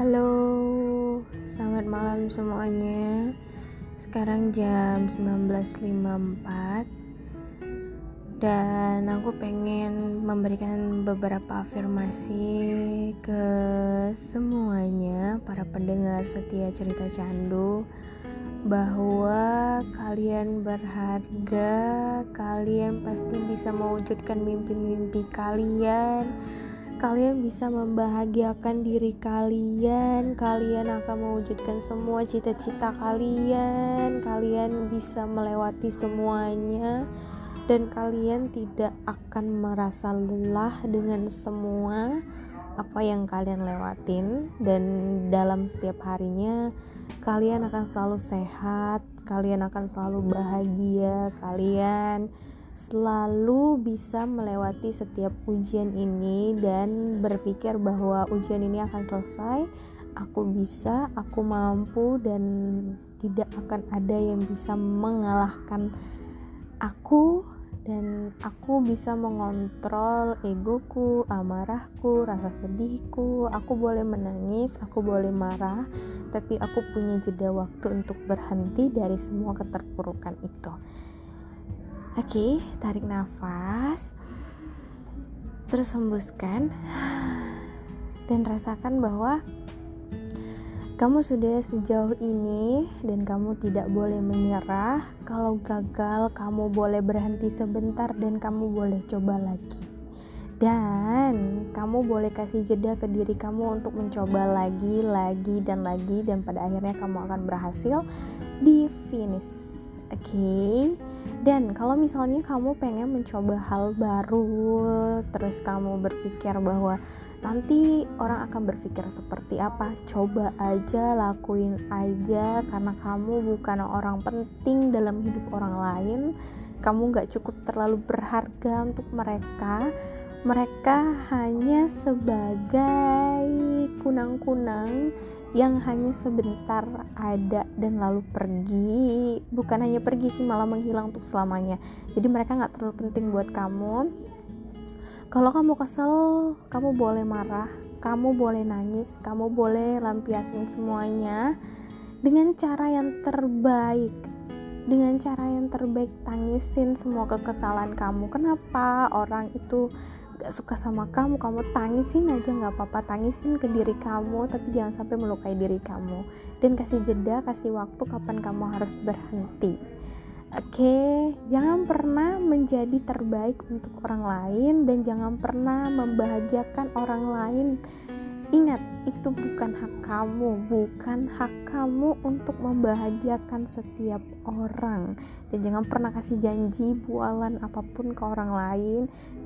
Halo, selamat malam semuanya. Sekarang jam 19.54 dan aku pengen memberikan beberapa afirmasi ke semuanya para pendengar setia cerita candu bahwa kalian berharga, kalian pasti bisa mewujudkan mimpi-mimpi kalian kalian bisa membahagiakan diri kalian kalian akan mewujudkan semua cita-cita kalian kalian bisa melewati semuanya dan kalian tidak akan merasa lelah dengan semua apa yang kalian lewatin. Dan dalam setiap harinya kalian akan selalu sehat kalian akan selalu bahagia kalian selalu bisa melewati setiap ujian ini dan berpikir bahwa ujian ini akan selesai aku bisa, aku mampu dan tidak akan ada yang bisa mengalahkan aku dan aku bisa mengontrol egoku, amarahku, rasa sedihku. Aku boleh menangis, aku boleh marah, tapi aku punya jeda waktu untuk berhenti dari semua keterpurukan itu. Oke, tarik nafas. Terus hembuskan. Dan rasakan bahwa kamu sudah sejauh ini dan kamu tidak boleh menyerah. Kalau gagal, kamu boleh berhenti sebentar dan kamu boleh coba lagi. Dan kamu boleh kasih jeda ke diri kamu untuk mencoba lagi, lagi, dan lagi, dan pada akhirnya kamu akan berhasil di finish. Oke, okay? dan kalau misalnya kamu pengen mencoba hal baru, terus kamu berpikir bahwa nanti orang akan berpikir seperti apa, coba aja, lakuin aja, karena kamu bukan orang penting dalam hidup orang lain. Kamu gak cukup terlalu berharga untuk mereka. Mereka hanya sebagai kunang-kunang yang hanya sebentar ada dan lalu pergi. Bukan hanya pergi sih malah menghilang untuk selamanya. Jadi mereka nggak terlalu penting buat kamu. Kalau kamu kesel kamu boleh marah kamu boleh nangis kamu boleh lampiasin semuanya dengan cara yang terbaik. Dengan cara yang terbaik tangisin semua kekesalan kamu. Kenapa orang itu gak suka sama kamu kamu tangisin aja nggak apa-apa tangisin ke diri kamu tapi jangan sampai melukai diri kamu. Dan kasih jeda kasih waktu kapan kamu harus berhenti. Oke, okay, jangan pernah menjadi terbaik untuk orang lain dan jangan pernah membahagiakan orang lain Ingat, itu bukan hak kamu, bukan hak kamu untuk membahagiakan setiap orang. Dan jangan pernah kasih janji bualan apa pun ke orang lain.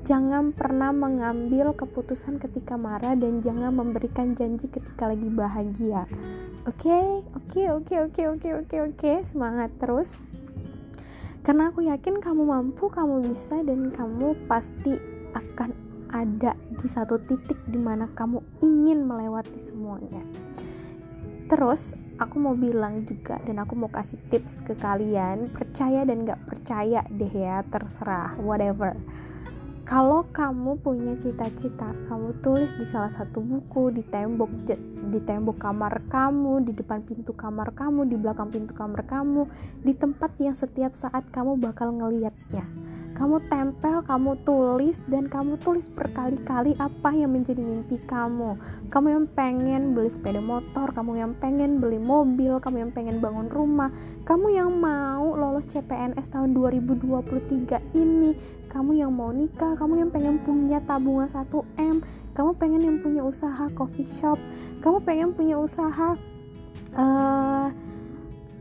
Jangan pernah mengambil keputusan ketika marah dan jangan memberikan janji ketika lagi bahagia. Oke, oke, oke, oke, oke, oke, oke. Semangat terus. Karena aku yakin kamu mampu, kamu bisa dan kamu pasti akan ada di satu titik di mana kamu ingin melewati semuanya. Terus aku mau bilang juga dan aku mau kasih tips ke kalian percaya dan gak percaya deh ya terserah whatever. Kalau kamu punya cita-cita, kamu tulis di salah satu buku, di tembok di tembok kamar kamu, di depan pintu kamar kamu, di belakang pintu kamar kamu, di tempat yang setiap saat kamu bakal ngeliatnya kamu tempel, kamu tulis dan kamu tulis berkali-kali apa yang menjadi mimpi kamu. Kamu yang pengen beli sepeda motor, kamu yang pengen beli mobil, kamu yang pengen bangun rumah, kamu yang mau lolos CPNS tahun 2023 ini, kamu yang mau nikah, kamu yang pengen punya tabungan 1M, kamu pengen yang punya usaha coffee shop, kamu pengen punya usaha uh,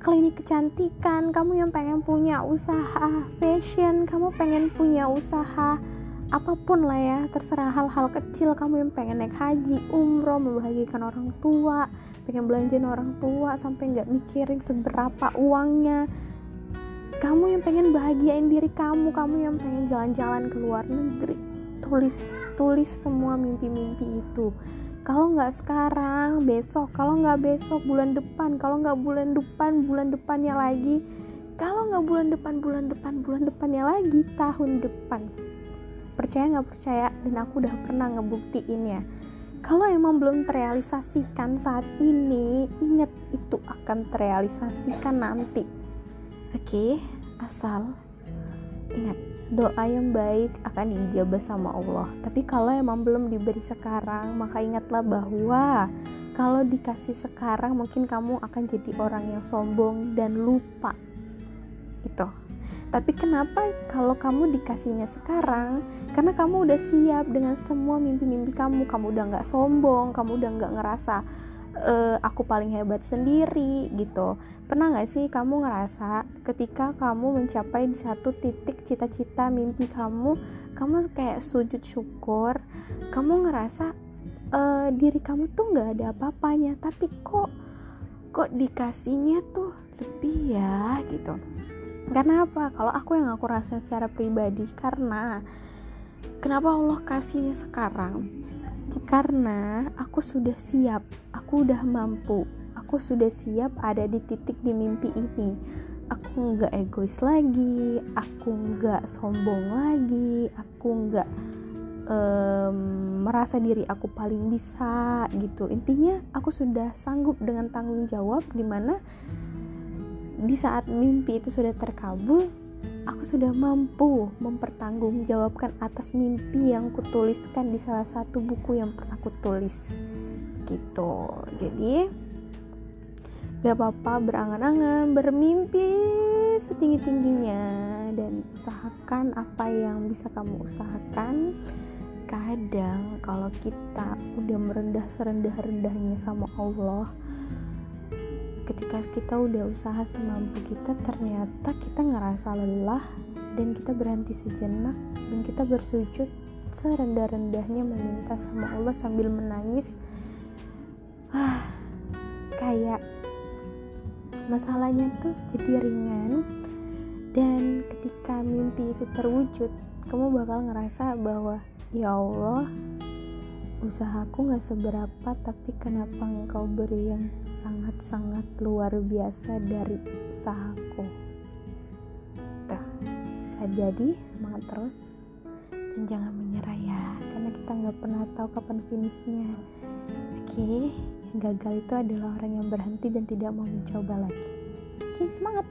klinik kecantikan, kamu yang pengen punya usaha fashion, kamu pengen punya usaha apa pun lah ya, terserah hal-hal kecil kamu yang pengen naik haji, umroh, membahagiakan orang tua, pengen belanjain orang tua sampai nggak mikirin seberapa uangnya. Kamu yang pengen bahagiain diri kamu, kamu yang pengen jalan-jalan ke luar negeri. Tulis tulis semua mimpi-mimpi itu kalau nggak sekarang besok. Kalau nggak besok bulan depan. Kalau nggak bulan depan bulan depannya lagi. Kalau nggak bulan depan bulan depan bulan depannya lagi tahun depan. Percaya nggak percaya? Dan aku udah pernah ngebuktiin ya. Kalau emang belum terrealisasikan saat ini ingat itu akan terrealisasikan nanti. Oke asal ingat doa yang baik akan diijabah sama Allah tapi kalau emang belum diberi sekarang maka ingatlah bahwa kalau dikasih sekarang mungkin kamu akan jadi orang yang sombong dan lupa itu tapi kenapa kalau kamu dikasihnya sekarang? Karena kamu udah siap dengan semua mimpi-mimpi kamu. Kamu udah nggak sombong, kamu udah nggak ngerasa e, aku paling hebat sendiri gitu. Pernah nggak sih kamu ngerasa ketika kamu mencapai di satu titik cita-cita mimpi kamu, kamu kayak sujud syukur, kamu ngerasa e, diri kamu tuh nggak ada apa-apanya, tapi kok kok dikasihnya tuh lebih ya gitu. Karena apa? Kalau aku yang aku rasa secara pribadi karena kenapa Allah kasihnya sekarang? Karena aku sudah siap aku udah mampu. Aku sudah siap ada di titik di mimpi ini. Aku nggak egois lagi aku nggak sombong lagi aku nggak um, merasa diri aku paling bisa gitu. Intinya aku sudah sanggup dengan tanggung jawab di mana di saat mimpi itu sudah terkabul, aku sudah mampu mempertanggungjawabkan atas mimpi yang kutuliskan di salah satu buku yang pernah kutulis. Gitu. Jadi, gak apa-apa berangan-angan, bermimpi setinggi-tingginya dan usahakan apa yang bisa kamu usahakan. Kadang kalau kita udah merendah serendah-rendahnya sama Allah, ketika kita udah usaha semampu kita ternyata kita ngerasa lelah dan kita berhenti sejenak dan kita bersujud serendah-rendahnya meminta sama Allah sambil menangis ah kayak masalahnya tuh jadi ringan dan ketika mimpi itu terwujud kamu bakal ngerasa bahwa ya Allah usahaku gak seberapa tapi kenapa engkau beri yang sangat-sangat luar biasa dari usahaku? Tuh, saat jadi semangat terus dan jangan menyerah ya karena kita nggak pernah tahu kapan finishnya oke yang gagal itu adalah orang yang berhenti dan tidak mau mencoba lagi. Oke semangat